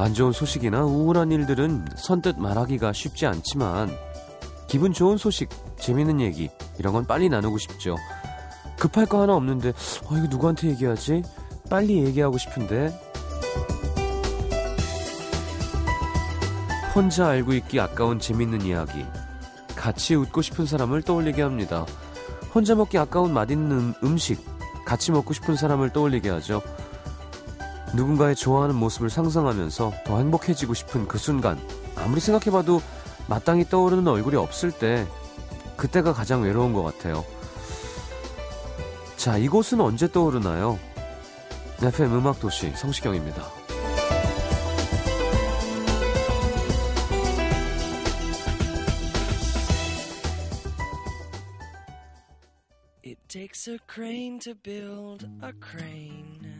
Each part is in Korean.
안 좋은 소식이나 우울한 일들은 선뜻 말하기가 쉽지 않지만 기분 좋은 소식, 재밌는 얘기 이런 건 빨리 나누고 싶죠. 급할 거 하나 없는데 어 이거 누구한테 얘기하지? 빨리 얘기하고 싶은데 혼자 알고 있기 아까운 재밌는 이야기 같이 웃고 싶은 사람을 떠올리게 합니다. 혼자 먹기 아까운 맛있는 음식 같이 먹고 싶은 사람을 떠올리게 하죠. 누군가의 좋아하는 모습을 상상하면서 더 행복해지고 싶은 그 순간 아무리 생각해봐도 마땅히 떠오르는 얼굴이 없을 때 그때가 가장 외로운 것 같아요. 자, 이곳은 언제 떠오르나요? FM 음악도시 성시경입니다. It takes a crane to build a crane.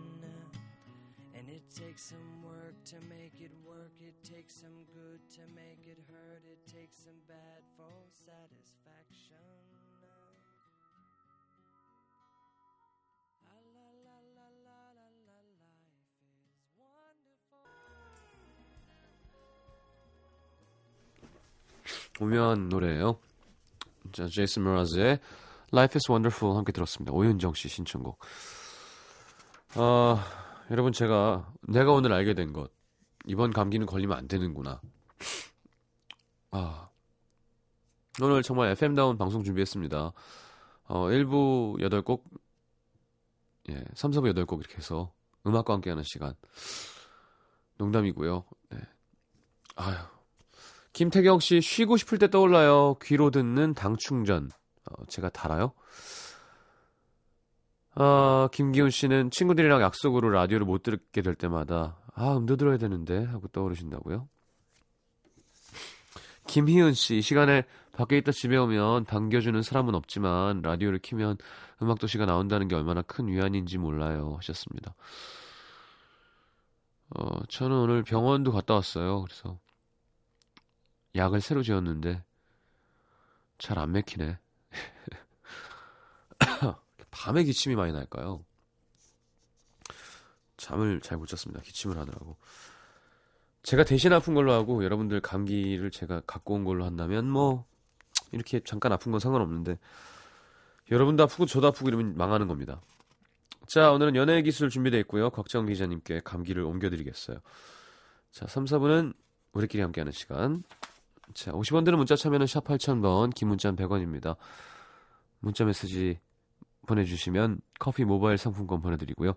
Takes some work to make it work. It takes some good to make it hurt. It takes some bad for satisfaction. La la la la la la la life is wonderful. 오묘한 노래예요. 자, 제이슨 모라즈의 Life is Wonderful 함께 들었습니다. 오윤정 씨 신청곡. 아, 여러분 제가 내가 오늘 알게 된 것. 이번 감기는 걸리면 안 되는구나. 아. 오늘 정말 FM다운 방송 준비했습니다. 어, 1부 8곡, 예, 3, 4부 8곡 이렇게 해서 음악과 함께하는 시간. 농담이고요. 네. 아유. 김태경 씨 쉬고 싶을 때 떠올라요. 귀로 듣는 당충전. 어, 제가 달아요. 아, 김기훈 씨는 친구들이랑 약속으로 라디오를 못 듣게 될 때마다 아, 음도 들어야 되는데 하고 떠오르신다고요. 김희은 씨, 이 시간에 밖에 있다 집에 오면 반겨주는 사람은 없지만 라디오를 키면 음악 도시가 나온다는 게 얼마나 큰 위안인지 몰라요 하셨습니다. 어, 저는 오늘 병원도 갔다 왔어요. 그래서 약을 새로 지었는데 잘 안 맥히네. 밤에 기침이 많이 날까요? 잠을 잘 못 잤습니다. 기침을 하느라고. 제가 대신 아픈 걸로 하고 여러분들 감기를 제가 갖고 온 걸로 한다면 뭐 이렇게 잠깐 아픈 건 상관없는데 여러분도 아프고 저도 아프고 이러면 망하는 겁니다. 자, 오늘은 연애 기술 준비되어 있고요. 곽정 기자님께 감기를 옮겨드리겠어요. 자, 3, 4분은 우리끼리 함께하는 시간. 자, 50원 드는 문자 참여는 샵 8000번, 긴 문자는 100원입니다. 문자 메시지 보내주시면 커피 모바일 상품권 보내드리고요.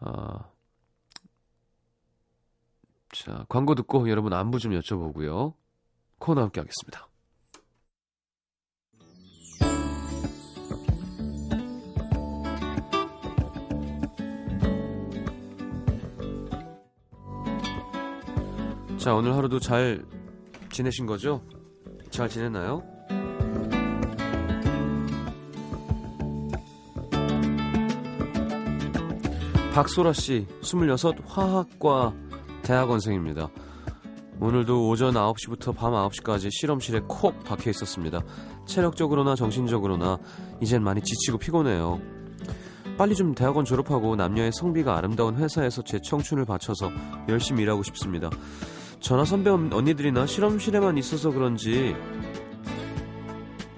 아, 자, 광고 듣고 여러분 안부 좀 여쭤보고요. 코너 함께 하겠습니다. 자, 오늘 하루도 잘 지내신 거죠? 잘 지냈나요? 박소라 씨, 26 화학과 대학원생입니다. 오늘도 오전 9시부터 밤 9시까지 실험실에 콕 박혀 있었습니다. 체력적으로나 정신적으로나 이젠 많이 지치고 피곤해요. 빨리 좀 대학원 졸업하고 남녀의 성비가 아름다운 회사에서 제 청춘을 바쳐서 열심히 일하고 싶습니다. 전화 선배 언니들이나 실험실에만 있어서 그런지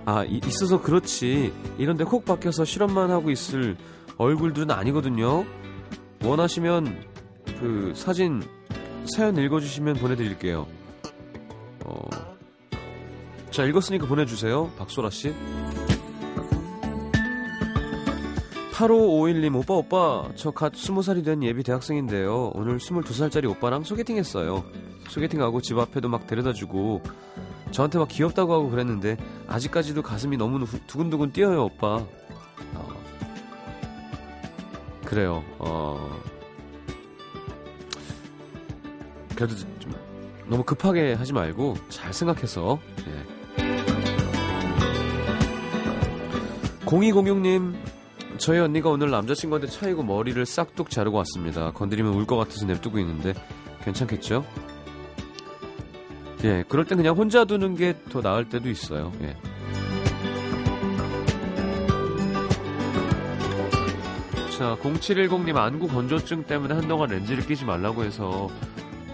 아 이, 있어서 그렇지 이런데 콕 박혀서 실험만 하고 있을 얼굴들은 아니거든요. 원하시면 그 사진 사연 읽어주시면 보내드릴게요. 어, 자 읽었으니까 보내주세요, 박소라 씨. 8551님 오빠 오빠 저 갓 20살이 된 예비 대학생인데요 오늘 22살짜리 오빠랑 소개팅 했어요 소개팅하고 집 앞에도 막 데려다주고 저한테 막 귀엽다고 하고 그랬는데 아직까지도 가슴이 너무 두근두근 뛰어요 오빠 어, 그래요. 어. 그래도 좀 너무 급하게 하지 말고 잘 생각해서. 예. 0206님, 저희 언니가 오늘 남자친구한테 차이고 머리를 싹둑 자르고 왔습니다. 건드리면 울 것 같아서 냅두고 있는데 괜찮겠죠? 예, 그럴 땐 그냥 혼자 두는 게 더 나을 때도 있어요. 예. 자, 0710님 안구 건조증 때문에 한동안 렌즈를 끼지 말라고 해서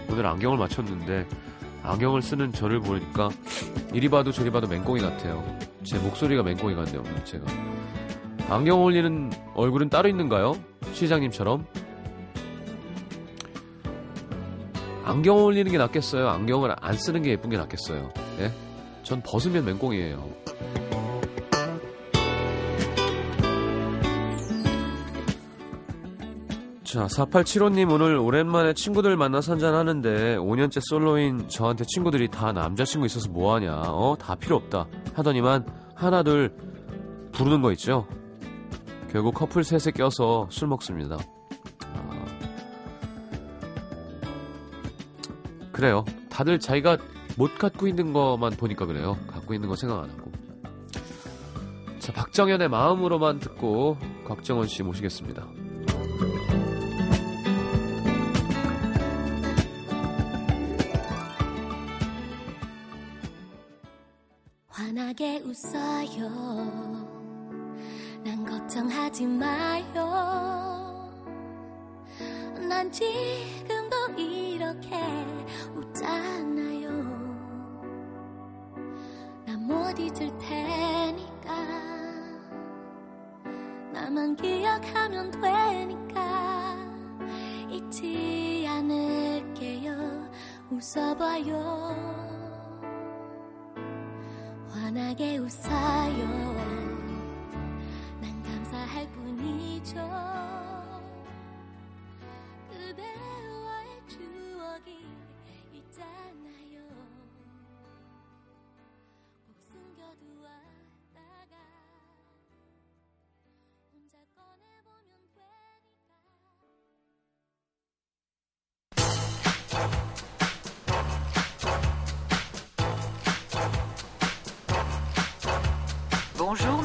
오늘 안경을 맞췄는데 안경을 쓰는 저를 보니까 이리 봐도 저리 봐도 맹꽁이 같아요. 제 목소리가 맹꽁이 같네요, 제가. 안경 어울리는 얼굴은 따로 있는가요? 시장님처럼? 안경 어울리는 게 낫겠어요? 안경을 안 쓰는 게 예쁜 게 낫겠어요? 예? 전 벗으면 맹꽁이에요. 자, 4875님 오늘 오랜만에 친구들 만나서 한잔하는데 5년째 솔로인 저한테 친구들이 다 남자친구 있어서 뭐하냐. 어? 다 필요 없다. 하더니만 하나 둘 부르는 거 있죠? 결국 커플 셋에 껴서 술 먹습니다. 아... 그래요. 다들 자기가 못 갖고 있는 것만 보니까 그래요. 갖고 있는 거 생각 안 하고. 자 박정현의 마음으로만 듣고 곽정원 씨 모시겠습니다 환하게 웃어요.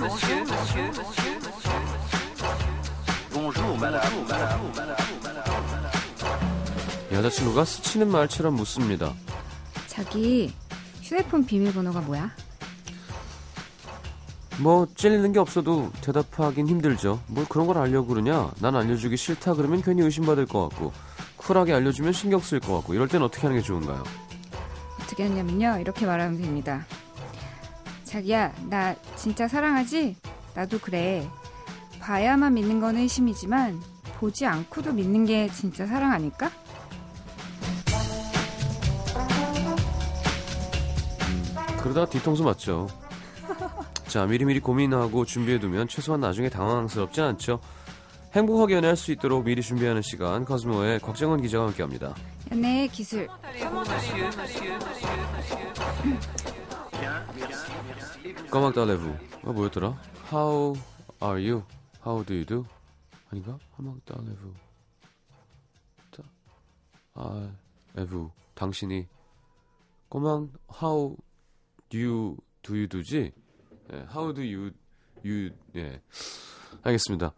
Monsieur, monsieur, monsieur. Bonjour madame, madame, madame. 여자친구가 스치는 말처럼 묻습니다 자기 휴대폰 비밀번호가 뭐야? 뭐 찔리는 게 없어도 대답하긴 힘들죠. 뭘 그런 걸 알려고 그러냐? 난 알려주기 싫다 그러면 괜히 의심받을 것 같고 쿨하게 알려주면 신경 쓸 것 같고 이럴 땐 어떻게 하는 게 좋은가요? 어떻게 하냐면요. 이렇게 말하면 됩니다. 자기야, 나 진짜 사랑하지? 나도 그래. 봐야만 믿는 거는 의심이지만 보지 않고도 믿는 게 진짜 사랑 아닐까? 그러다 뒤통수 맞죠. 자 미리미리 고민하고 준비해두면 최소한 나중에 당황스럽진 않죠. 행복하게 연애할 수 있도록 미리 준비하는 시간 커스모의 곽정원 기자와 함께합니다. 연애 기술. 까막 달레브 어 뭐였더라? How are you? How do you do? 아닌가? 까막 달레브 아 에브 당신이 꼬막 How do you do you do지? 예, how do you you 예 알겠습니다.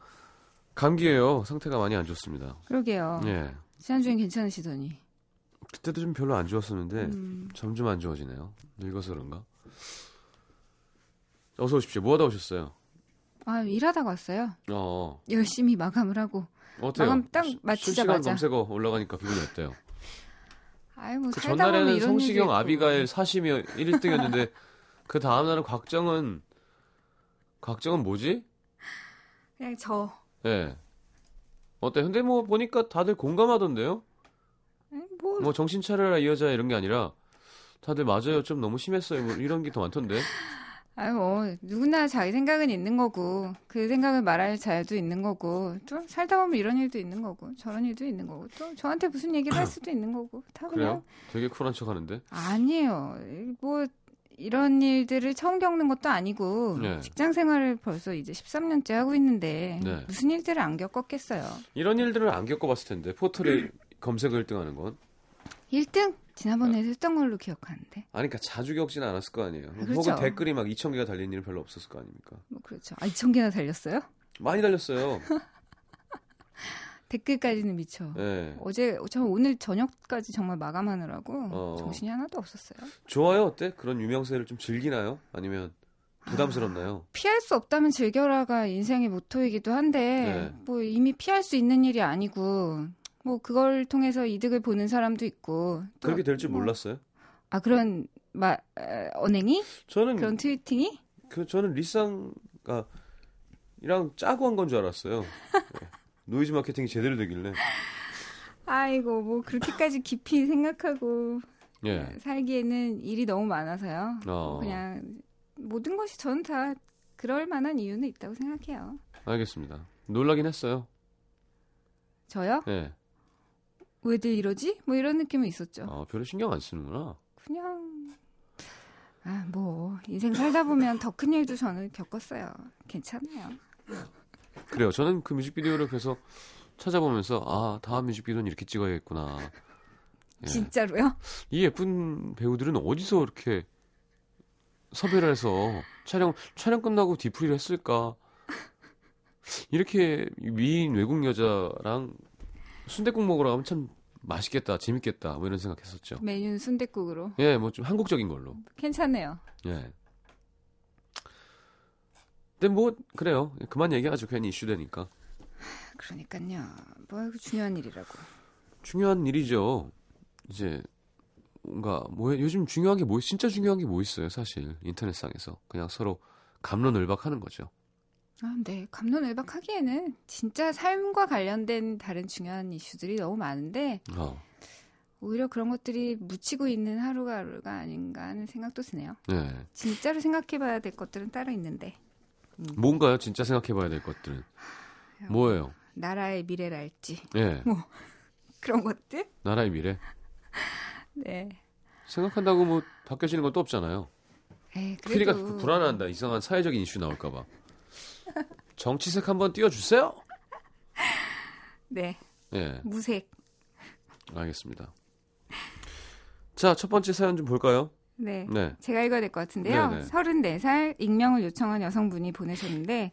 감기예요. 상태가 많이 안 좋습니다. 그러게요. 예. 지난주엔 괜찮으시더니. 그때도 좀 별로 안 좋았었는데 음, 점점 안 좋아지네요. 늙어서 그런가? 어서 오십시오. 뭐 하다 오셨어요? 아, 일하다가 왔어요. 어, 열심히 마감을 하고. 어때요? 마감 딱 수- 마치자마자. 실시간 검색어 올라가니까 기분이 어때요? 아이고, 그 살다 보면 전날에는 성시경. 아비가일, 사심이 1등이었는데 그 다음 날은 곽정은 곽정은 뭐지? 그냥 저. 예. 어때? 근데 뭐 보니까 다들 공감하던데요? 에이, 뭐, 뭐 정신 차려라 이 여자 이런 게 아니라 다들 맞아요 좀 너무 심했어요 뭐 이런 게 더 많던데 아유, 뭐, 누구나 자기 생각은 있는 거고, 그 생각을 말할 자유도 있는 거고, 또 살다 보면 이런 일도 있는 거고, 저런 일도 있는 거고, 또 저한테 무슨 얘기를 할 수도 있는 거고, 다 그냥. 그래요? 되게 쿨한 척 하는데 아니에요. 뭐, 이런 일들을 처음 겪는 것도 아니고, 네. 직장 생활을 벌써 이제 13년째 하고 있는데, 네. 무슨 일들을 안 겪었겠어요. 이런 일들을 안 겪어봤을 텐데 포털에 검색어 1등 하는 건 1등? 지난번에 했던 걸로 기억하는데. 아니 그러니까 자주 겪지는 않았을 거 아니에요. 그렇죠. 혹은 댓글이 막 2천 개가 달린 일은 별로 없었을 거 아닙니까? 뭐 그렇죠. 아, 2천 개나 달렸어요? 많이 달렸어요. 댓글까지는 미쳐. 예. 어제 저 오늘 저녁까지 정말 마감하느라고 어. 정신이 하나도 없었어요. 좋아요 어때? 그런 유명세를 좀 즐기나요? 아니면 부담스럽나요? 피할 수 없다면 즐겨라가 인생의 모토이기도 한데 네. 뭐 이미 피할 수 있는 일이 아니고 뭐 그걸 통해서 이득을 보는 사람도 있고 또 그렇게 될줄 뭐- 몰랐어요. 아 그런 마, 에, 언행이 저는 그런 tweeting이 그 저는 리쌍 개리랑 짜고 한 건 줄 알았어요. 예. 노이즈 마케팅이 제대로 되길래. 아이고 뭐 그렇게까지 깊이 생각하고 예. 살기에는 일이 너무 많아서요. 어. 그냥 모든 것이 저는 다 그럴 만한 이유는 있다고 생각해요. 알겠습니다. 놀라긴 했어요. 저요? 예. 왜들 이러지? 뭐 이런 느낌은 있었죠. 어, 별로 신경 안 쓰는구나. 그냥 아 뭐 인생 살다 보면 더 큰 일도 저는 겪었어요. 괜찮아요. 그래요. 저는 그 뮤직비디오를 그래서 찾아보면서 아 다음 뮤직비디오는 이렇게 찍어야겠구나. 예. 진짜로요? 이 예쁜 배우들은 어디서 이렇게 섭외를 해서 촬영 촬영 끝나고 뒤풀이를 했을까? 이렇게 미인 외국 여자랑 순대국 먹으러 가면 참 맛있겠다, 재밌겠다, 뭐 이런 생각했었죠. 메뉴는 순댓국으로 예, 뭐 좀 한국적인 걸로. 괜찮네요. 예. 근데 뭐 그래요. 그만 얘기하죠. 괜히 이슈 되니까. 그러니까요. 뭐 중요한 일이라고. 중요한 일이죠. 이제 뭔가 뭐 요즘 중요한 게 뭐 진짜 중요한 게 뭐 있어요, 사실 인터넷상에서 그냥 서로 감론을박하는 거죠. 아, 네. 감론을박하기에는 진짜 삶과 관련된 다른 중요한 이슈들이 너무 많은데 어, 오히려 그런 것들이 묻히고 있는 하루가 하루가 아닌가 하는 생각도 드네요. 네. 진짜로 생각해봐야 될 것들은 따로 있는데 뭔가요? 진짜 생각해봐야 될 것들은 뭐예요? 나라의 미래랄지 예, 그런 것들. 나라의 미래 네. 생각한다고 뭐 바뀌어지는 건또 없잖아요. 에이, 피리가 그래도 불안한다. 이상한 사회적인 이슈 나올까봐. 정치색 한번 띄워주세요. 네 예, 무색. 알겠습니다. 자, 첫 번째 사연 좀 볼까요? 네. 네. 제가 읽어야 될 것 같은데요. 네네. 34살 익명을 요청한 여성분이 보내셨는데,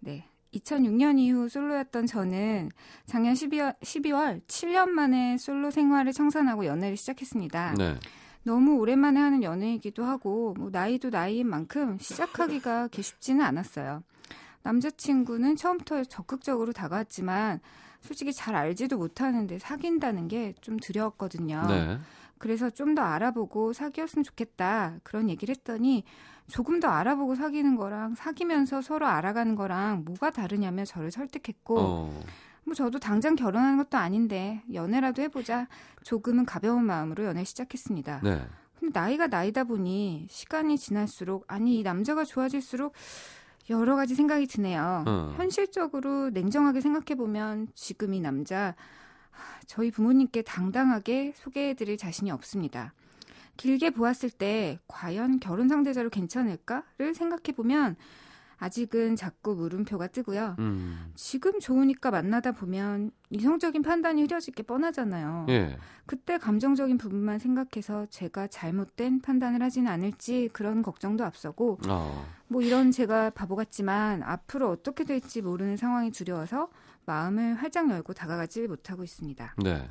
네. 2006년 이후 솔로였던 저는 작년 12월, 12월 7년 만에 솔로 생활을 청산하고 연애를 시작했습니다. 네. 너무 오랜만에 하는 연애이기도 하고, 뭐, 나이도 나이인 만큼 시작하기가 쉽지는 않았어요. 남자친구는 처음부터 적극적으로 다가왔지만, 솔직히 잘 알지도 못하는데 사귄다는 게 좀 두려웠거든요. 네. 그래서 좀 더 알아보고 사귀었으면 좋겠다. 그런 얘기를 했더니 조금 더 알아보고 사귀는 거랑 사귀면서 서로 알아가는 거랑 뭐가 다르냐며 저를 설득했고 어, 뭐 저도 당장 결혼하는 것도 아닌데 연애라도 해보자. 조금은 가벼운 마음으로 연애 시작했습니다. 네. 근데 나이가 나이다 보니 시간이 지날수록 아니 이 남자가 좋아질수록 여러 가지 생각이 드네요. 어. 현실적으로 냉정하게 생각해 보면 지금 이 남자 하, 저희 부모님께 당당하게 소개해드릴 자신이 없습니다. 길게 보았을 때 과연 결혼 상대자로 괜찮을까를 생각해 보면 아직은 자꾸 물음표가 뜨고요. 음, 지금 좋으니까 만나다 보면 이성적인 판단이 흐려질 게 뻔하잖아요. 예. 그때 감정적인 부분만 생각해서 제가 잘못된 판단을 하지는 않을지 그런 걱정도 앞서고 어, 뭐 이런 제가 바보 같지만 앞으로 어떻게 될지 모르는 상황이 두려워서 마음을 활짝 열고 다가가지 못하고 있습니다. 네.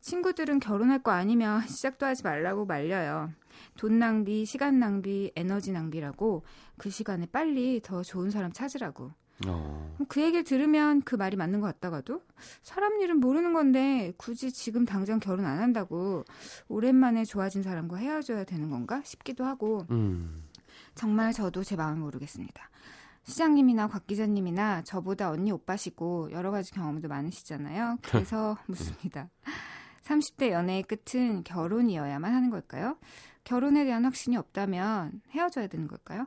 친구들은 결혼할 거 아니면 시작도 하지 말라고 말려요. 돈 낭비, 시간 낭비, 에너지 낭비라고 그 시간에 빨리 더 좋은 사람 찾으라고. 어, 그 얘기를 들으면 그 말이 맞는 것 같다가도 사람 일은 모르는 건데 굳이 지금 당장 결혼 안 한다고 오랜만에 좋아진 사람과 헤어져야 되는 건가 싶기도 하고 음, 정말 저도 제 마음을 모르겠습니다. 시장님이나 곽 기자님이나 저보다 언니 오빠시고 여러 가지 경험도 많으시잖아요. 그래서 묻습니다. 30대 연애의 끝은 결혼이어야만 하는 걸까요? 결혼에 대한 확신이 없다면 헤어져야 되는 걸까요?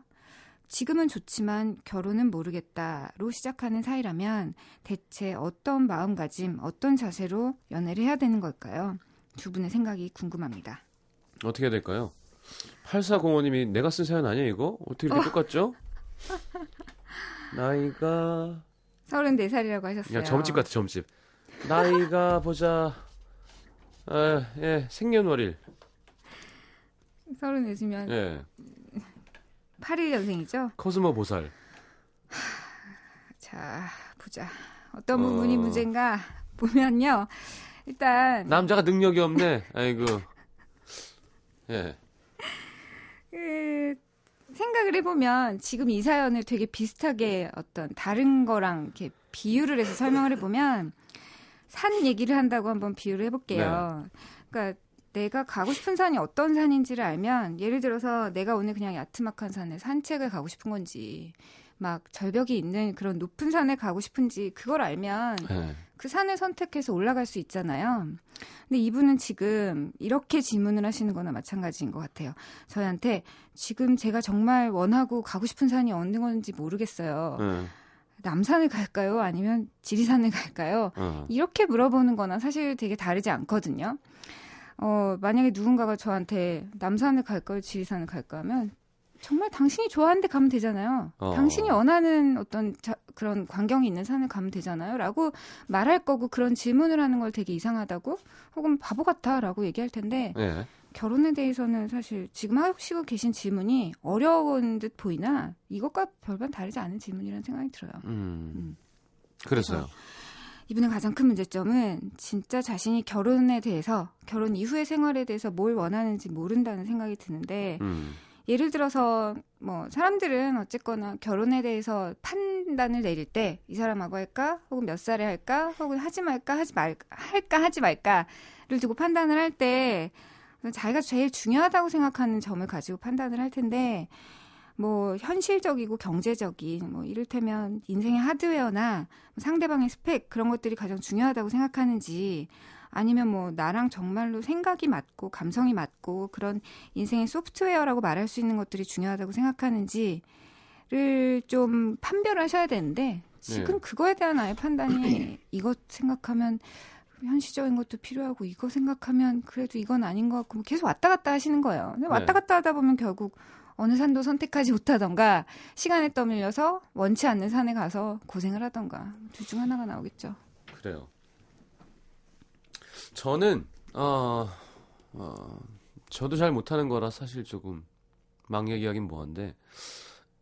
지금은 좋지만 결혼은 모르겠다로 시작하는 사이라면 대체 어떤 마음가짐, 어떤 자세로 연애를 해야 되는 걸까요? 두 분의 생각이 궁금합니다. 어떻게 해야 될까요? 8405님이 내가 쓴 사연 아니야 이거? 어떻게 이렇게 똑같죠? 나이가 34살이라고 하셨어요. 그냥 점집 같아 점집. 나이가 보자 아, 예, 생년월일. 서른 내시면 예. 81년생이죠? 코스모 보살. 자, 보자. 어떤 어. 부분이 문제인가 보면요. 일단 남자가 능력이 없네. 아이고. 예. 그 생각을 해보면 지금 이 사연을 되게 비슷하게 어떤 다른 거랑 이렇게 비유를 해서 설명을 해보면 산 얘기를 한다고 한번 비유를 해볼게요. 그러니까 내가 가고 싶은 산이 어떤 산인지를 알면 예를 들어서 내가 오늘 그냥 야트막한 산에 산책을 가고 싶은 건지 막 절벽이 있는 그런 높은 산에 가고 싶은지 그걸 알면 예. 그 산을 선택해서 올라갈 수 있잖아요. 근데 이분은 지금 이렇게 질문을 하시는 거나 마찬가지인 것 같아요. 저희한테 지금 제가 정말 원하고 가고 싶은 산이 어느 건지 모르겠어요. 예. 남산을 갈까요? 아니면 지리산을 갈까요? 어. 이렇게 물어보는 거나 사실 되게 다르지 않거든요. 어, 만약에 누군가가 저한테 남산을 갈까요? 지리산을 갈까 하면 정말 당신이 좋아하는 데 가면 되잖아요. 어. 당신이 원하는 어떤 자- 그런 광경이 있는 산을 가면 되잖아요. 라고 말할 거고 그런 질문을 하는 걸 되게 이상하다고 혹은 바보 같아 라고 얘기할 텐데 예. 결혼에 대해서는 사실 지금 하시고 계신 질문이 어려운 듯 보이나 이것과 별반 다르지 않은 질문이라는 생각이 들어요. 음. 그래서요. 이분의 가장 큰 문제점은 진짜 자신이 결혼에 대해서 결혼 이후의 생활에 대해서 뭘 원하는지 모른다는 생각이 드는데 음. 예를 들어서 뭐 사람들은 어쨌거나 결혼에 대해서 판단을 내릴 때 이 사람하고 할까 혹은 몇 살에 할까 혹은 하지 말까 하지 말 할까 하지 말까를 두고 판단을 할때 자기가 제일 중요하다고 생각하는 점을 가지고 판단을 할 텐데 뭐 현실적이고 경제적인 뭐 이를테면 인생의 하드웨어나 상대방의 스펙 그런 것들이 가장 중요하다고 생각하는지 아니면 뭐 나랑 정말로 생각이 맞고 감성이 맞고 그런 인생의 소프트웨어라고 말할 수 있는 것들이 중요하다고 생각하는지를 좀 판별을 하셔야 되는데 지금 네. 그거에 대한 아예 판단이 이것 생각하면 현실적인 것도 필요하고 이거 생각하면 그래도 이건 아닌 것 같고 뭐 계속 왔다 갔다 하시는 거예요. 근데 왔다 네. 갔다 하다 보면 결국 어느 산도 선택하지 못하던가 시간에 떠밀려서 원치 않는 산에 가서 고생을 하던가 둘 중 하나가 나오겠죠. 그래요. 저는 어, 어 저도 잘 못하는 거라 사실 조금 막 얘기하긴 뭐한데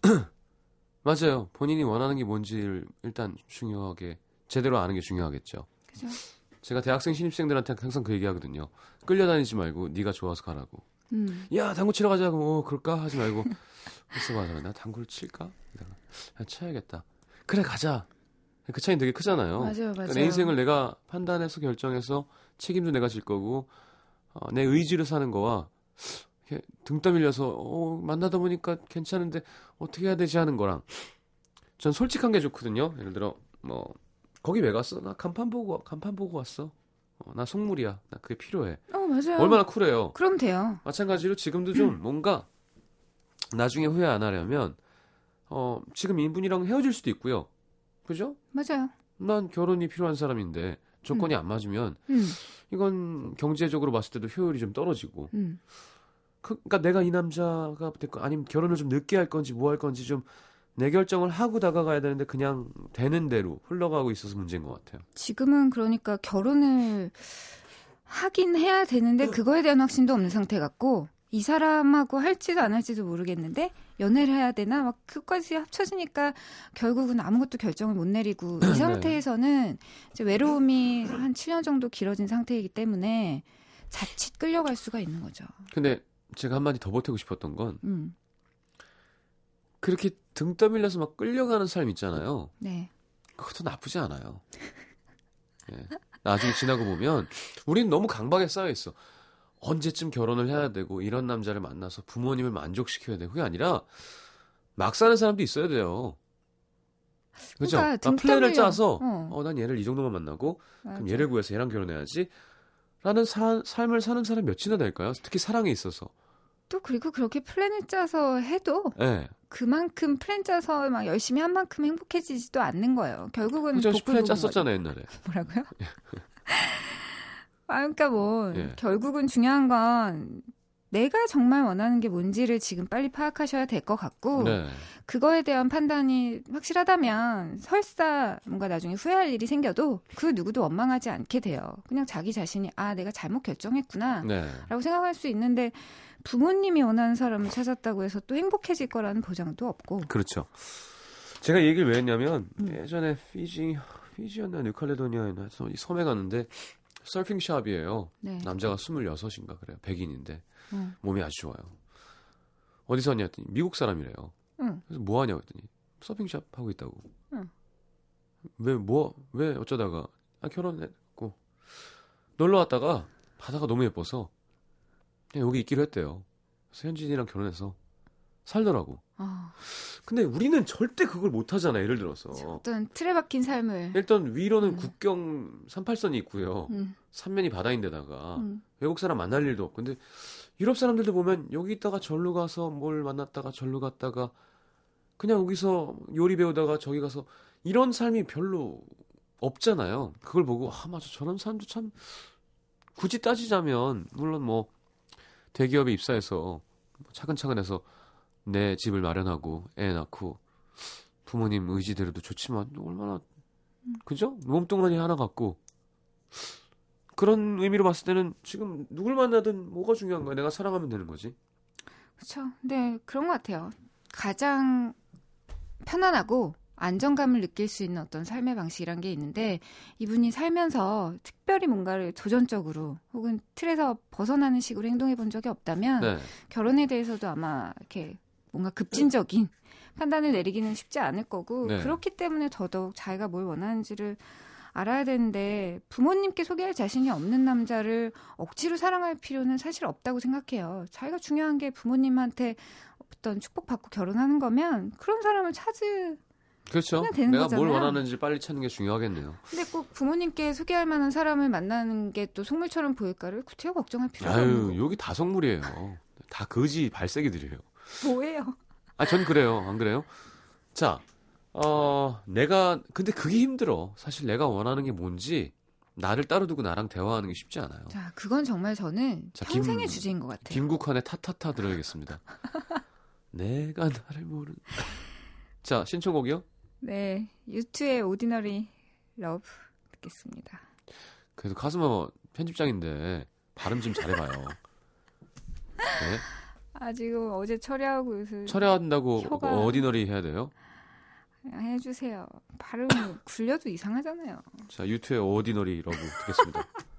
맞아요. 본인이 원하는 게 뭔지를 일단 중요하게 제대로 아는 게 중요하겠죠. 그죠? 제가 대학생 신입생들한테 항상 그 얘기하거든요. 끌려다니지 말고 네가 좋아서 가라고. 음. 야 당구 치러 가자고 어, 그럴까 하지 말고 맞아 나 당구를 칠까? 야, 쳐야겠다. 그래 가자. 그 차이는 되게 크잖아요. 맞아요, 그러니까 맞아요. 내 인생을 내가 판단해서 결정해서 책임도 내가 질 거고 어, 내 의지로 사는 거와 이렇게 등 떠밀려서 어, 만나다 보니까 괜찮은데 어떻게 해야 되지 하는 거랑 전 솔직한 게 좋거든요. 예를 들어 뭐 거기 왜 갔어? 나 간판 보고 와- 간판 보고 왔어. 어, 나 속물이야. 나 그게 필요해. 어 맞아요. 얼마나 쿨해요. 그럼 돼요. 마찬가지로 지금도 좀 뭔가 나중에 후회 안 하려면 어 지금 이분이랑 헤어질 수도 있고요. 그죠? 맞아요. 난 결혼이 필요한 사람인데 조건이 안 맞으면 음, 이건 경제적으로 봤을 때도 효율이 좀 떨어지고 음. 그, 그러니까 내가 이 남자가 됐고 아니면 결혼을 좀 늦게 할 건지 뭐 할 건지 좀 내 결정을 하고 다가가야 되는데 그냥 되는 대로 흘러가고 있어서 문제인 것 같아요. 지금은 그러니까 결혼을 하긴 해야 되는데 그거에 대한 확신도 없는 상태 같고 이 사람하고 할지도 안 할지도 모르겠는데 연애를 해야 되나 막 그까지 합쳐지니까 결국은 아무것도 결정을 못 내리고 이 네. 상태에서는 이제 외로움이 한 7년 정도 길어진 상태이기 때문에 자칫 끌려갈 수가 있는 거죠. 근데 제가 한마디 더 보태고 싶었던 건 음, 그렇게 등 떠밀려서 막 끌려가는 사람 있잖아요. 네. 그것도 나쁘지 않아요. 예. 나중에 지나고 보면 우리는 너무 강박에 쌓여 있어. 언제쯤 결혼을 해야 되고 이런 남자를 만나서 부모님을 만족시켜야 되고 그게 아니라 막 사는 사람도 있어야 돼요. 그죠? 그러니까 아, 등 플랜을. 짜서 어. 어, 난 얘를 이 정도만 만나고 그럼 맞아. 얘를 구해서 얘랑 결혼해야지. 라는 사- 삶을 사는 사람이 몇이나 될까요? 특히 사랑에 있어서. 또 그리고 그렇게 플랜을 짜서 해도 예. 그만큼 플랜 짜서 막 열심히 한 만큼 행복해지지도 않는 거예요. 결국은 그전 복불 플랜 복인. 짰었잖아요, 옛날에. 뭐라고요? 아, 그러니까 뭐 예. 결국은 중요한 건 내가 정말 원하는 게 뭔지를 지금 빨리 파악하셔야 될 것 같고 네. 그거에 대한 판단이 확실하다면 설사 뭔가 나중에 후회할 일이 생겨도 그 누구도 원망하지 않게 돼요. 그냥 자기 자신이 아 내가 잘못 결정했구나 네. 라고 생각할 수 있는데 부모님이 원하는 사람을 찾았다고 해서 또 행복해질 거라는 보장도 없고 그렇죠. 제가 이 얘기를 왜 했냐면 음. 예전에 피지 피지였나 뉴칼레도니아였나 해서 이 섬에 갔는데 서핑 샵이에요. 네. 남자가 26인가 그래요. 백인인데 응. 몸이 아주 좋아요. 어디서 왔냐 했더니 미국 사람이래요. 응. 그래서 뭐 하냐고 했더니 서핑 샵 하고 있다고. 응. 왜뭐 왜 어쩌다가 아 결혼했고 놀러 왔다가 바다가 너무 예뻐서 그냥 여기 있기로 했대요. 그래서 현진이랑 결혼해서 살더라고. 아, 근데 우리는 절대 그걸 못 하잖아. 예를 들어서. 어떤 틀에 박힌 삶을 일단 위로는 음. 국경 38선이 있고요. 음, 삼면이 바다인데다가 음. 외국 사람 만날 일도 없고. 근데 유럽 사람들도 보면 여기 있다가 절로 가서 뭘 만났다가 절로 갔다가 그냥 여기서 요리 배우다가 저기 가서 이런 삶이 별로 없잖아요. 그걸 보고 아 맞아 저런 사람도 참 굳이 따지자면 물론 뭐 대기업에 입사해서 차근차근 해서 내 집을 마련하고 애 낳고 부모님 의지대로도 좋지만 얼마나 그죠? 몸뚱아리 하나 갖고 그런 의미로 봤을 때는 지금 누굴 만나든 뭐가 중요한 거야? 내가 사랑하면 되는 거지. 그렇죠. 네, 그런 것 같아요. 가장 편안하고 안정감을 느낄 수 있는 어떤 삶의 방식이란 게 있는데 이분이 살면서 특별히 뭔가를 도전적으로 혹은 틀에서 벗어나는 식으로 행동해 본 적이 없다면 네. 결혼에 대해서도 아마 이렇게 뭔가 급진적인 판단을 내리기는 쉽지 않을 거고 네. 그렇기 때문에 더더욱 자기가 뭘 원하는지를 알아야 되는데 부모님께 소개할 자신이 없는 남자를 억지로 사랑할 필요는 사실 없다고 생각해요. 자기가 중요한 게 부모님한테 어떤 축복받고 결혼하는 거면 그런 사람을 찾을 그렇죠. 내가 뭘 거잖아요. 원하는지 빨리 찾는 게 중요하겠네요. 근데 꼭 부모님께 소개할 만한 사람을 만나는 게 또 속물처럼 보일까를 구태여 걱정할 필요가 없는 아유, 거고 여기 다 속물이에요. 다 거지 발색이들이에요. 뭐예요? 아, 전 그래요. 안 그래요? 자, 어, 내가, 근데 그게 힘들어. 사실 내가 원하는 게 뭔지, 나를 따로 두고 나랑 대화하는 게 쉽지 않아요. 자, 그건 정말 저는 자, 평생의 김- 주제인 것 같아요. 김국환의 타타타 들어야겠습니다. 내가 나를 모르는. 자, 신청곡이요? 네, U2의 Ordinary Love 듣겠습니다. 그래도 카스마 편집장인데, 발음 좀 잘해봐요. 네? 아 지금 어제 처리하고 요새 철회한다고 혀가- Ordinary 해야 돼요? 해주세요. 발음 굴려도 이상하잖아요. 자, U2의 Ordinary Love 듣겠습니다.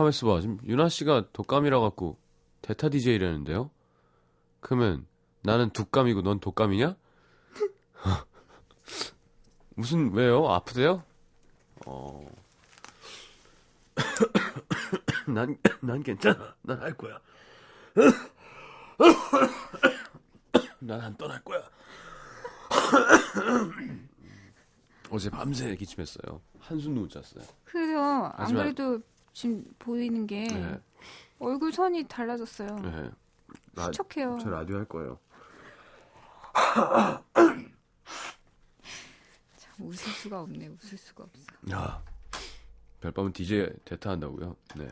카메스 봐. 지금 유나 씨가 독감이라 갖고 대타 DJ라는데요. 그러면 나는 독감이고 넌 독감이냐? 무슨 왜요? 아프대요? 어. 난, 난 괜찮아. 난 할 거야. 난 안 떠날 거야. 어제 밤새 기침했어요. 한숨도 못 잤어요. 그래서 안 하지만- 그래도 지금 보이는 게 네. 얼굴 선이 달라졌어요. 네. 라, 수척해요. 저 라디오 할 거예요. 참, 웃을 수가 없네. 웃을 수가 없어. 야, 별밤은 DJ 대타 한다고요? 네.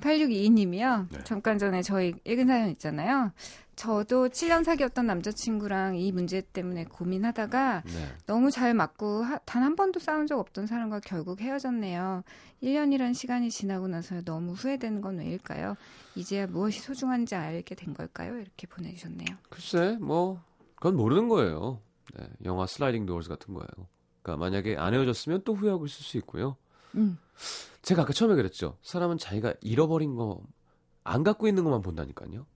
8622님이요. 네. 잠깐 전에 저희 읽은 사연 있잖아요. 저도 7년 사귀었던 남자친구랑 이 문제 때문에 고민하다가 네. 너무 잘 맞고 단 한 번도 싸운 적 없던 사람과 결국 헤어졌네요. 1년이란 시간이 지나고 나서 너무 후회되는 건 왜일까요? 이제야 무엇이 소중한지 알게 된 걸까요? 이렇게 보내주셨네요. 글쎄, 뭐, 그건 모르는 거예요. 네, 영화 슬라이딩 도어스 같은 거예요. 그러니까 만약에 안 헤어졌으면 또 후회하고 있을 수 있고요. 음. 제가 아까 처음에 그랬죠. 사람은 자기가 잃어버린 거 안 갖고 있는 것만 본다니까요.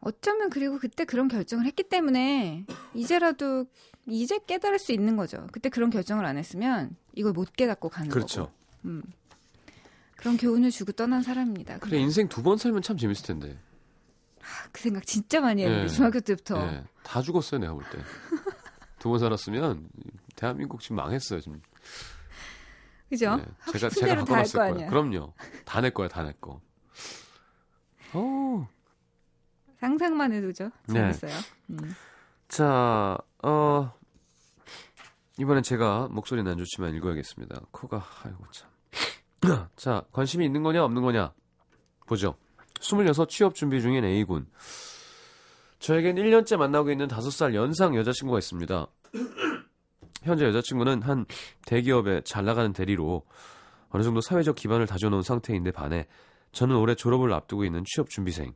어쩌면 그리고 그때 그런 결정을 했기 때문에 이제라도 이제 깨달을 수 있는 거죠. 그때 그런 결정을 안 했으면 이걸 못 깨닫고 가는 그렇죠. 거고. 음. 그런 교훈을 주고 떠난 사람입니다. 그래 인생 두 번 살면 참 재밌을 텐데. 그 생각 진짜 많이 했는데 예. 중학교 때부터. 예, 다 죽었어요 내가 볼 때. 두 번 살았으면 대한민국 지금 망했어요 지금. 그죠? 네, 제가 제가 바꿔놨을 거 거예요. 아니야. 그럼요. 다 내 거야 다 내 거. 어. 상상만 해도죠. 네. 재밌어요. 음. 자, 어 이번엔 제가 목소리는 안 좋지만 읽어야겠습니다. 코가 아이고 참. 자, 관심이 있는 거냐 없는 거냐 보죠. 26 취업 준비 중인 A군. 저에겐 1년째 만나고 있는 5살 연상 여자친구가 있습니다. 현재 여자친구는 한 대기업에 잘 나가는 대리로 어느 정도 사회적 기반을 다져놓은 상태인데 반해 저는 올해 졸업을 앞두고 있는 취업 준비생.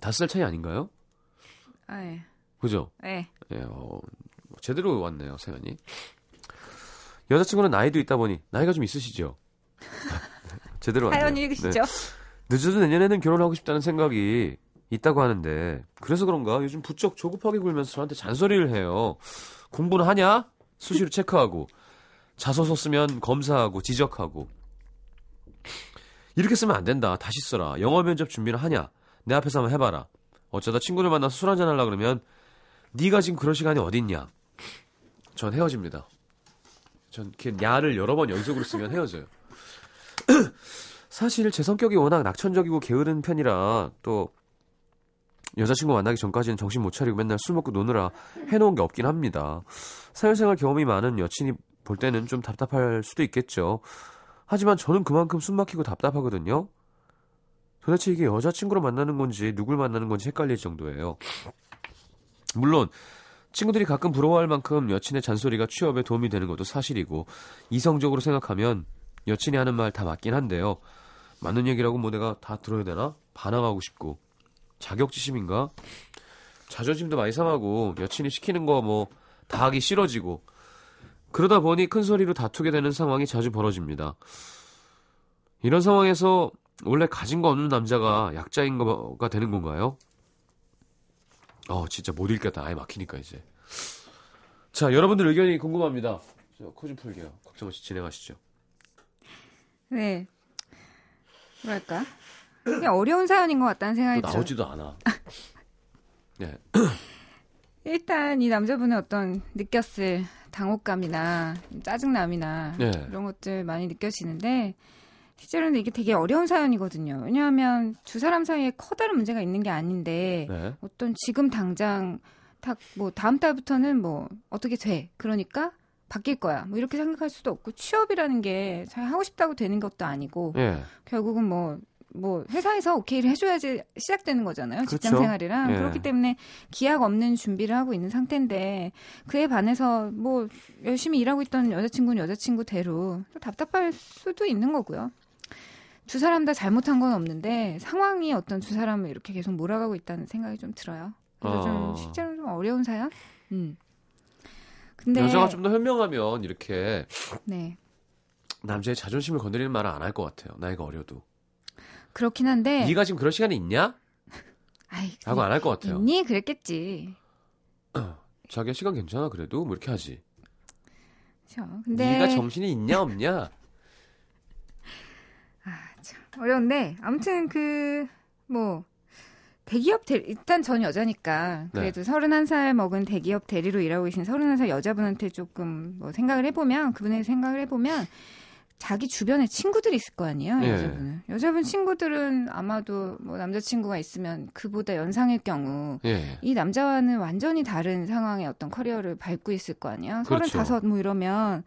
5살 차이 아닌가요? 아, 예. 그죠? 예. 예, 어, 제대로 왔네요, 세연이. 여자친구는 나이도 있다 보니 나이가 좀 있으시죠? 제대로 왔네요. 사연 읽으시죠? 늦어도 내년에는 결혼하고 싶다는 생각이 있다고 하는데 그래서 그런가 요즘 부쩍 조급하게 굴면서 저한테 잔소리를 해요. 공부는 하냐? 수시로 체크하고 자소서 쓰면 검사하고 지적하고 이렇게 쓰면 안 된다. 다시 써라. 영어 면접 준비는 하냐? 내 앞에서 한번 해봐라. 어쩌다 친구를 만나서 술 한잔 하려 그러면 네가 지금 그럴 시간이 어딨냐? 전 헤어집니다. 전 이렇게 야를 여러 번 연속으로 쓰면 헤어져요. 사실 제 성격이 워낙 낙천적이고 게으른 편이라 또 여자친구 만나기 전까지는 정신 못 차리고 맨날 술 먹고 노느라 해놓은 게 없긴 합니다. 사회생활 경험이 많은 여친이 볼 때는 좀 답답할 수도 있겠죠. 하지만 저는 그만큼 숨 막히고 답답하거든요. 도대체 이게 여자친구로 만나는 건지 누굴 만나는 건지 헷갈릴 정도예요. 물론 친구들이 가끔 부러워할 만큼 여친의 잔소리가 취업에 도움이 되는 것도 사실이고 이성적으로 생각하면 여친이 하는 말 다 맞긴 한데요. 맞는 얘기라고 뭐 내가 다 들어야 되나? 반항하고 싶고 자격지심인가? 자존심도 많이 상하고 여친이 시키는 거 뭐 다 하기 싫어지고 그러다 보니 큰 소리로 다투게 되는 상황이 자주 벌어집니다. 이런 상황에서 원래 가진 거 없는 남자가 약자인 거가 되는 건가요? 어, 진짜 못 읽겠다. 아예 막히니까 이제. 자, 여러분들 의견이 궁금합니다. 코 좀 풀게요. 걱정 없이 진행하시죠. 네. 뭐랄까. 그냥 어려운 사연인 것 같다는 생각이 또 들어요. 나오지도 않아. 네. 일단 이 남자분의 어떤 느꼈을 당혹감이나 짜증남이나 네. 이런 것들 많이 느껴지는데 실제로는 이게 되게 어려운 사연이거든요. 왜냐하면 두 사람 사이에 커다란 문제가 있는 게 아닌데 네. 어떤 지금 당장 딱뭐 다음 달부터는 뭐 어떻게 돼. 그러니까 바뀔 거야. 뭐 이렇게 생각할 수도 없고 취업이라는 게 잘 하고 싶다고 되는 것도 아니고 예. 결국은 뭐, 뭐, 회사에서 오케이를 해줘야지 시작되는 거잖아요. 직장 그렇죠. 생활이랑. 예. 그렇기 때문에 기약 없는 준비를 하고 있는 상태인데, 그에 반해서 뭐, 열심히 일하고 있던 여자친구는 여자친구대로 또 답답할 수도 있는 거고요. 두 사람 다 잘못한 건 없는데, 상황이 어떤 두 사람을 이렇게 계속 몰아가고 있다는 생각이 좀 들어요. 그래서 어. 좀, 실제로 좀 어려운 사연? 음. 근데, 여자가 좀 더 현명하면 이렇게 네. 남자의 자존심을 건드리는 말을 안 할 것 같아요. 나이가 어려도. 그렇긴 한데, 네가 지금 그럴 시간이 있냐? 아이, 라고 안 할 것 같아요. 있니? 그랬겠지. 자기야 시간 괜찮아 그래도 뭐 이렇게 하지. 그렇죠. 근데 네가 정신이 있냐 없냐? 어려운데 아무튼 그 뭐 대기업 대 일단 전 여자니까 네. 그래도 31살 먹은 대기업 대리로 일하고 계신 31살 여자분한테 조금 뭐 생각을 해 보면 그분의 생각을 해 보면 자기 주변에 친구들이 있을 거 아니에요 예. 여자분은 여자분 친구들은 아마도 뭐 남자친구가 있으면 그보다 연상일 경우 예. 이 남자와는 완전히 다른 상황의 어떤 커리어를 밟고 있을 거 아니에요. 그렇죠. 서른다섯 뭐 이러면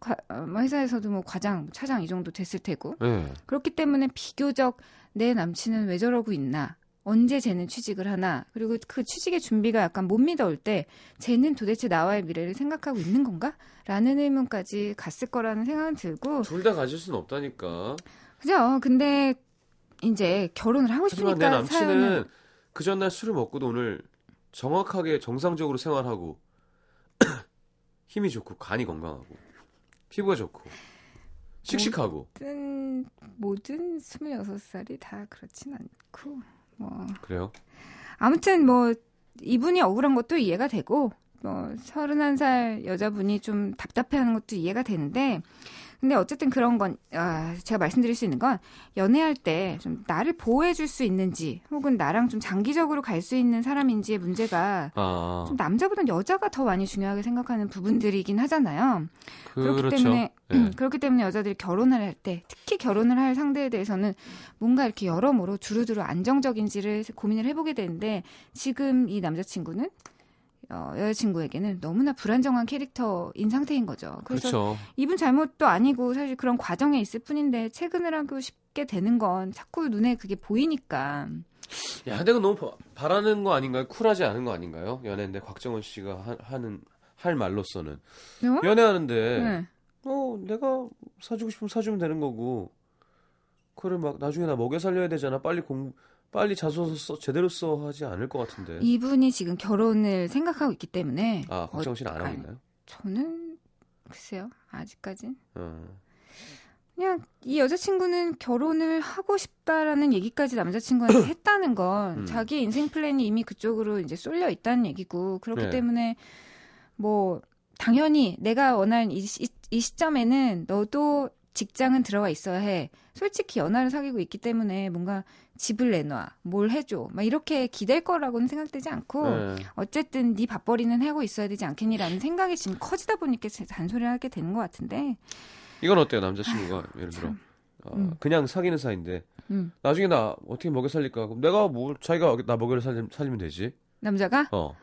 과- 어, 뭐 회사에서도 뭐 과장, 차장 이 정도 됐을 테고 예. 그렇기 때문에 비교적 내 남친은 왜 저러고 있나 언제 쟤는 취직을 하나 그리고 그 취직의 준비가 약간 못 믿어올 때 쟤는 도대체 나와의 미래를 생각하고 있는 건가? 라는 의문까지 갔을 거라는 생각은 들고 둘 다 가질 수는 없다니까. 그죠? 근데 이제 결혼을 하고 싶으니까 내 남친은 사연을 그 전날 술을 먹고도 오늘 정확하게 정상적으로 생활하고 힘이 좋고 간이 건강하고 피부가 좋고 씩씩하고 모든 모든 26살이 다 그렇진 않고 뭐 그래요? 아무튼 뭐 이분이 억울한 것도 이해가 되고 뭐 31살 여자분이 좀 답답해하는 것도 이해가 되는데 근데 어쨌든 그런 건 아, 제가 말씀드릴 수 있는 건 연애할 때 좀 나를 보호해 줄 수 있는지 혹은 나랑 좀 장기적으로 갈 수 있는 사람인지의 문제가 아 좀 남자보다는 여자가 더 많이 중요하게 생각하는 부분들이긴 하잖아요. 그렇기 그렇죠. 때문에 예. 그렇기 때문에 여자들이 결혼을 할 때 특히 결혼을 할 상대에 대해서는 뭔가 이렇게 여러모로 두루두루 안정적인지를 고민을 해보게 되는데 지금 이 남자친구는 어, 여자친구에게는 너무나 불안정한 캐릭터인 상태인 거죠. 그래서 그렇죠. 이분 잘못도 아니고 사실 그런 과정에 있을 뿐인데 퇴근을 하고 싶게 되는 건 자꾸 눈에 그게 보이니까 야, 그건 너무 바, 바라는 거 아닌가요? 쿨하지 않은 거 아닌가요? 연애인데 곽정원 씨가 하, 하는 할 말로서는 어? 연애하는데 네. 어 내가 사주고 싶으면 사주면 되는 거고 그래 막 나중에 나 먹여 살려야 되잖아 빨리 공 빨리 자소서 써 제대로 써 하지 않을 것 같은데 이분이 지금 결혼을 생각하고 있기 때문에 아 곽정원 씨는 안 하고 있나요? 저는 글쎄요 아직까진 어. 그냥 이 여자친구는 결혼을 하고 싶다라는 얘기까지 남자친구한테 했다는 건 음. 자기 인생 플랜이 이미 그쪽으로 이제 쏠려 있다는 얘기고 그렇기 네. 때문에 뭐 당연히 내가 원하는 이, 시, 이 시점에는 너도 직장은 들어가 있어야 해. 솔직히 연하를 사귀고 있기 때문에 뭔가 집을 내놔, 뭘 해줘, 막 이렇게 기댈 거라고는 생각되지 않고 네. 어쨌든 네 밥벌이는 하고 있어야 되지 않겠니라는 생각이 지금 커지다 보니까 잔소리를 하게 되는 것 같은데 이건 어때요 남자친구가 예를 들어 어, 음. 그냥 사귀는 사이인데 음. 나중에 나 어떻게 먹여 살릴까 그럼 내가 뭐 자기가 나 먹여 살리, 살리면 되지 남자가 어.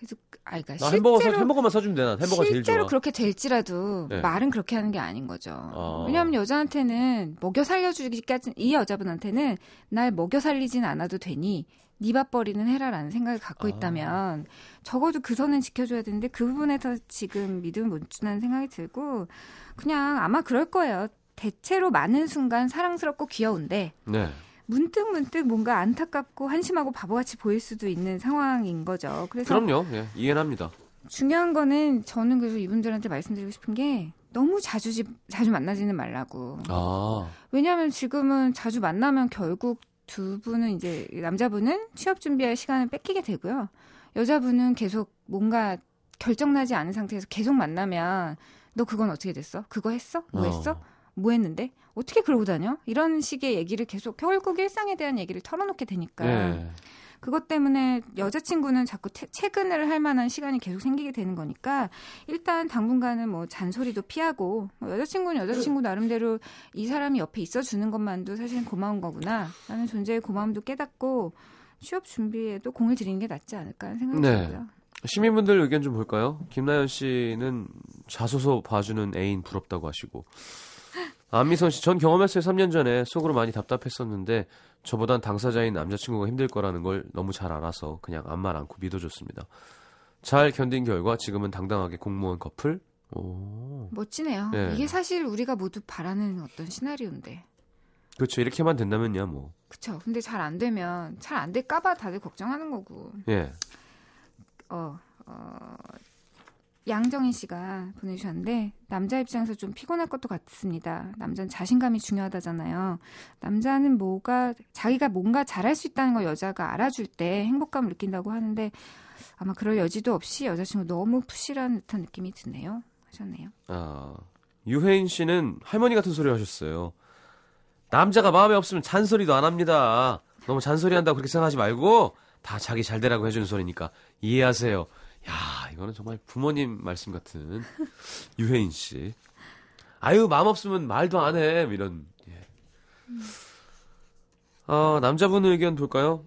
그래서 아, 그러니까 나 햄버거 사, 실제로 햄버거만 사주면 돼. 난 햄버거 제일 실제로 좋아. 그렇게 될지라도 네. 말은 그렇게 하는 게 아닌 거죠. 어. 왜냐하면 여자한테는 먹여 살려주기까지 이 여자분한테는 날 먹여 살리진 않아도 되니 네 밥벌이는 해라라는 생각을 갖고 아. 있다면 적어도 그 선은 지켜줘야 되는데 그 부분에서 지금 믿음을 못 준다는 생각이 들고 그냥 아마 그럴 거예요. 대체로 많은 순간 사랑스럽고 귀여운데 네. 문득 문득 뭔가 안타깝고 한심하고 바보같이 보일 수도 있는 상황인 거죠. 그래서 그럼요. 예, 이해는 합니다. 중요한 거는 저는 그래서 이분들한테 말씀드리고 싶은 게 너무 자주 지- 자주 만나지는 말라고. 아. 왜냐하면 지금은 자주 만나면 결국 두 분은 이제 남자분은 취업 준비할 시간을 뺏기게 되고요. 여자분은 계속 뭔가 결정나지 않은 상태에서 계속 만나면 너 그건 어떻게 됐어? 그거 했어? 뭐 했어? 어. 뭐 했는데? 어떻게 그러고 다녀? 이런 식의 얘기를 계속 결국 일상에 대한 얘기를 털어놓게 되니까 네. 그것 때문에 여자친구는 자꾸 퇴- 퇴근을 할 만한 시간이 계속 생기게 되는 거니까 일단 당분간은 뭐 잔소리도 피하고 뭐 여자친구는 여자친구 나름대로 이 사람이 옆에 있어주는 것만도 사실은 고마운 거구나 라는 존재의 고마움도 깨닫고 취업 준비에도 공을 들이는 게 낫지 않을까 하는 생각이 네. 들고요. 시민분들 의견 좀 볼까요? 김나연 씨는 자소서 봐주는 애인 부럽다고 하시고 안미선 씨, 전 경험했어요. 3년 전에 속으로 많이 답답했었는데 저보단 당사자인 남자친구가 힘들 거라는 걸 너무 잘 알아서 그냥 암만 않고 믿어줬습니다. 잘 견딘 결과 지금은 당당하게 공무원 커플. 오, 멋지네요. 네. 이게 사실 우리가 모두 바라는 어떤 시나리오인데. 그렇죠. 이렇게만 된다면야 뭐. 그쵸. 근데 잘 안 되면 잘 안 될까봐 다들 걱정하는 거고. 예. 어, 어, 양정인 씨가 보내주셨는데 남자 입장에서 좀 피곤할 것도 같습니다. 남자는 자신감이 중요하다잖아요. 남자는 뭐가 자기가 뭔가 잘할 수 있다는 걸 여자가 알아줄 때 행복감을 느낀다고 하는데 아마 그럴 여지도 없이 여자친구 너무 푸실한 듯한 느낌이 드네요. 하셨네요. 아, 유혜인 씨는 할머니 같은 소리 하셨어요. 남자가 마음에 없으면 잔소리도 안 합니다. 너무 잔소리 한다고 그렇게 생각하지 말고 다 자기 잘 되라고 해주는 소리니까 이해하세요. 야, 이거는 정말 부모님 말씀 같은 유혜인 씨. 아유, 마음 없으면 말도 안 해. 이런. 예. 아, 남자분 의견 볼까요?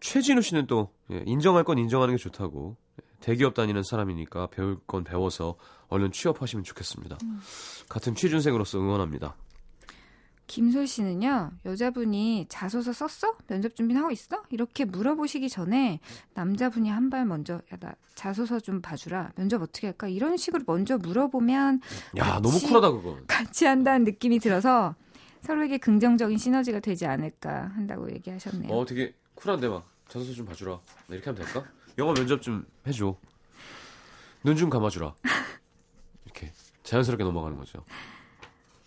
최진우 씨는 또 예, 인정할 건 인정하는 게 좋다고 대기업 다니는 사람이니까 배울 건 배워서 얼른 취업하시면 좋겠습니다. 같은 취준생으로서 응원합니다. 김솔 씨는요, 여자분이 자소서 썼어? 면접 준비는 하고 있어? 이렇게 물어보시기 전에 남자분이 한 발 먼저, 야, 나 자소서 좀 봐주라. 면접 어떻게 할까? 이런 식으로 먼저 물어보면 야, 같이- 너무 쿨하다 그거. 같이 한다는 느낌이 들어서 서로에게 긍정적인 시너지가 되지 않을까 한다고 얘기하셨네요. 어, 되게 쿨한데 막 자소서 좀 봐주라. 네, 이렇게 하면 될까? 영어 면접 좀 해줘. 눈 좀 감아주라. 이렇게 자연스럽게 넘어가는 거죠.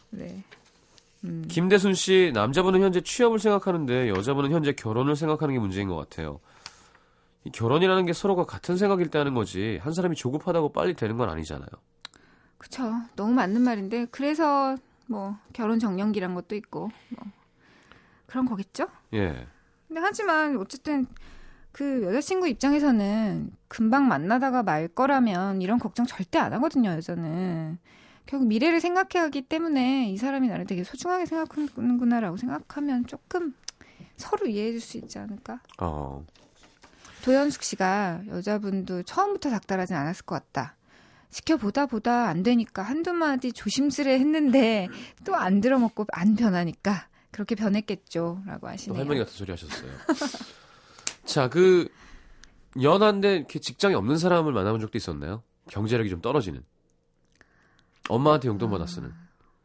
네. 김대순 씨, 남자분은 현재 취업을 생각하는데 여자분은 현재 결혼을 생각하는 게 문제인 것 같아요. 이 결혼이라는 게 서로가 같은 생각일 때 하는 거지 한 사람이 조급하다고 빨리 되는 건 아니잖아요. 그쵸. 너무 맞는 말인데 그래서 뭐 결혼 정년기란 것도 있고 뭐 그런 거겠죠? 예. 근데 하지만 어쨌든 그 여자친구 입장에서는 금방 만나다가 말 거라면 이런 걱정 절대 안 하거든요, 여자는. 결국 미래를 생각해야 하기 때문에 이 사람이 나를 되게 소중하게 생각하는구나라고 생각하면 조금 서로 이해해 줄 수 있지 않을까? 어. 도현숙 씨가 여자분도 처음부터 닥달하진 않았을 것 같다. 지켜보다 보다 안 되니까 한두 마디 조심스레 했는데 또 안 들어먹고 안 변하니까 그렇게 변했겠죠. 라고 또 하시네요. 할머니 같은 소리 하셨어요. 자, 그 연한데 이렇게 직장이 없는 사람을 만나본 적도 있었나요? 경제력이 좀 떨어지는. 엄마한테 용돈 받아 쓰는.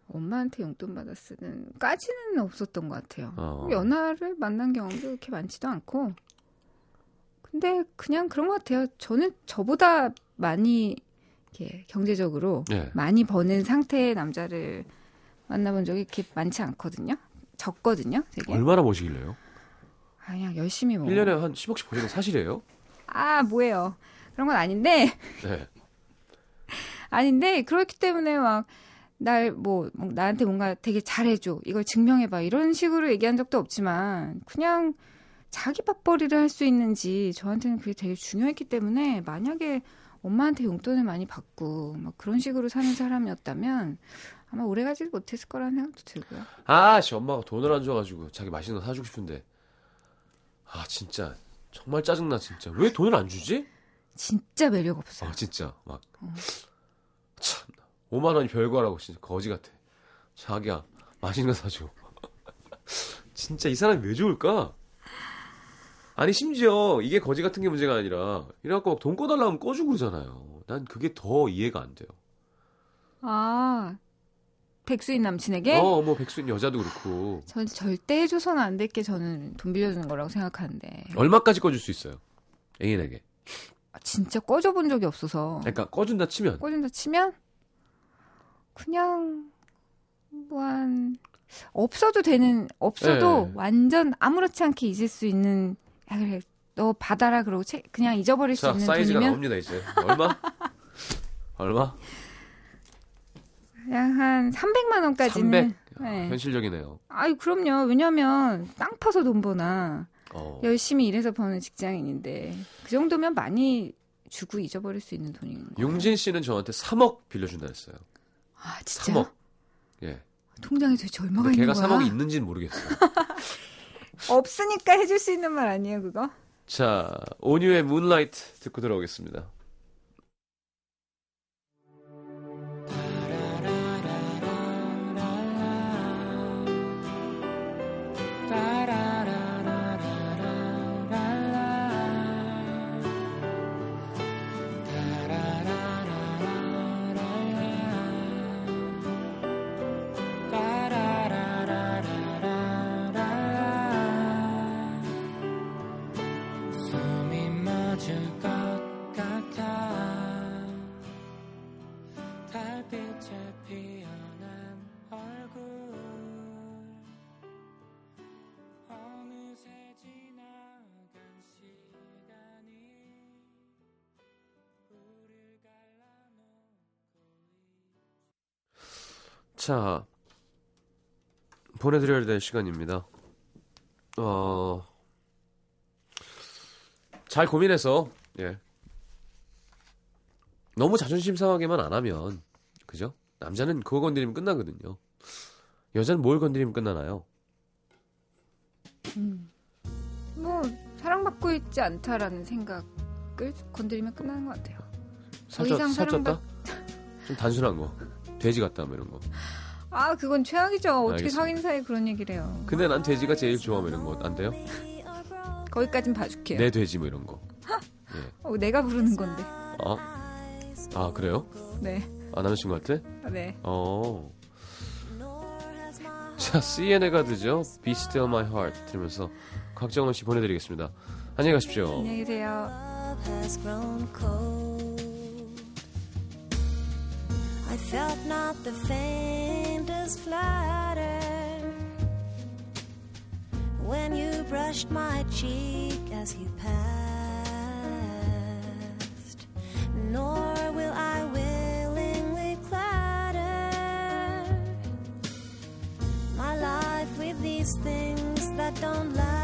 엄마한테 용돈 받아 쓰는 까지는 없었던 것 같아요. 어. 연하를 만난 경험도 그렇게 많지도 않고. 근데 그냥 그런 것 같아요. 저는 저보다 많이 이렇게 경제적으로 예. 많이 버는 상태의 남자를 만나본 적이 그렇게 많지 않거든요. 적거든요, 되게. 얼마나 모시길래요? 아, 그냥 열심히 뭐. 1년에 한 10억씩 보내는 거 사실이에요? 아, 뭐예요. 그런 건 아닌데, 네. 아닌데, 그렇기 때문에 막, 날, 뭐, 뭐 나한테 뭔가 되게 잘해줘. 이걸 증명해봐. 이런 식으로 얘기한 적도 없지만, 그냥 자기 밥벌이를 할 수 있는지 저한테는 그게 되게 중요했기 때문에, 만약에 엄마한테 용돈을 많이 받고, 막 그런 식으로 사는 사람이었다면, 아마 오래 가지 못했을 거라는 생각도 들고요. 아, 씨, 엄마가 돈을 안 줘가지고 자기 맛있는 거 사주고 싶은데. 아, 진짜. 정말 짜증나, 진짜. 왜 돈을 안 주지? 진짜 매력 없어요. 아, 진짜. 막. 참. 5만 원이 별거라고, 진짜. 거지 같아. 자기야, 맛있는 거 사줘. 진짜 이 사람이 왜 좋을까? 아니, 심지어 이게 거지 같은 게 문제가 아니라, 이래갖고 막 돈 꺼달라 하면 꺼주고 그러잖아요. 난 그게 더 이해가 안 돼요. 아, 백수인 남친에게? 어, 뭐, 백수인 여자도 그렇고. 전 절대 해줘서는 안 될 게 저는 돈 빌려주는 거라고 생각하는데. 얼마까지 꺼줄 수 있어요? 애인에게. 아, 진짜 꺼줘본 적이 없어서. 그러니까 꺼준다 치면. 꺼준다 치면? 그냥, 뭐 한, 없어도 되는, 없어도 네. 완전 아무렇지 않게 잊을 수 있는, 야, 그래, 너 받아라, 그러고 채- 그냥 잊어버릴 수 자, 있는 사이즈가 돈이면 나옵니다, 이제. 얼마? 얼마? 그냥 한 300만 원까지는. 300. 네. 현실적이네요. 아유, 그럼요. 왜냐면, 땅 파서 돈 버나, 어. 열심히 일해서 버는 직장인인데, 그 정도면 많이 주고 잊어버릴 수 있는 돈인 거예요. 용진 씨는 저한테 3억 빌려준다 했어요. 아, 진짜? 3억. 예. 통장에 도대체 얼마가 있는 걔가 거야? 3억이 있는지는 모르겠어요. 없으니까 해줄 수 있는 말 아니에요, 그거? 자, 온유의 문라이트 듣고 들어오겠습니다. 자, 보내드려야 될 시간입니다. 어, 잘 고민해서, 예. 너무 자존심 상하게만 안 하면, 그죠? 남자는 그거 건드리면 끝나거든요. 여자는 뭘 건드리면 끝나나요? 뭐, 사랑받고 있지 않다라는 생각을 건드리면 끝나는 것 같아요. 이상 살쪘다? 좀 단순한 거. 돼지 같다, 뭐 이런 거. 아, 그건 최악이죠. 어떻게 알겠습니다. 사귄 사이에 그런 얘기를 해요. 근데 난 돼지가 제일 좋아, 뭐 이런 거. 안 돼요? 거기까진 봐줄게요. 내 돼지, 뭐 이런 거. 어, 내가 부르는 건데. 아, 아, 그래요? 네. 아, 남자친구한테? 네. 어. 자, CNA 가 드죠. Be Still My Heart 들으면서 각정원 씨 보내드리겠습니다. 안녕히 가십시오. 안녕히 계세요. love has grown cold. I felt not the faintest flutter when you brushed my cheek as you passed. Nor will I willingly clatter my life with these things that don't last.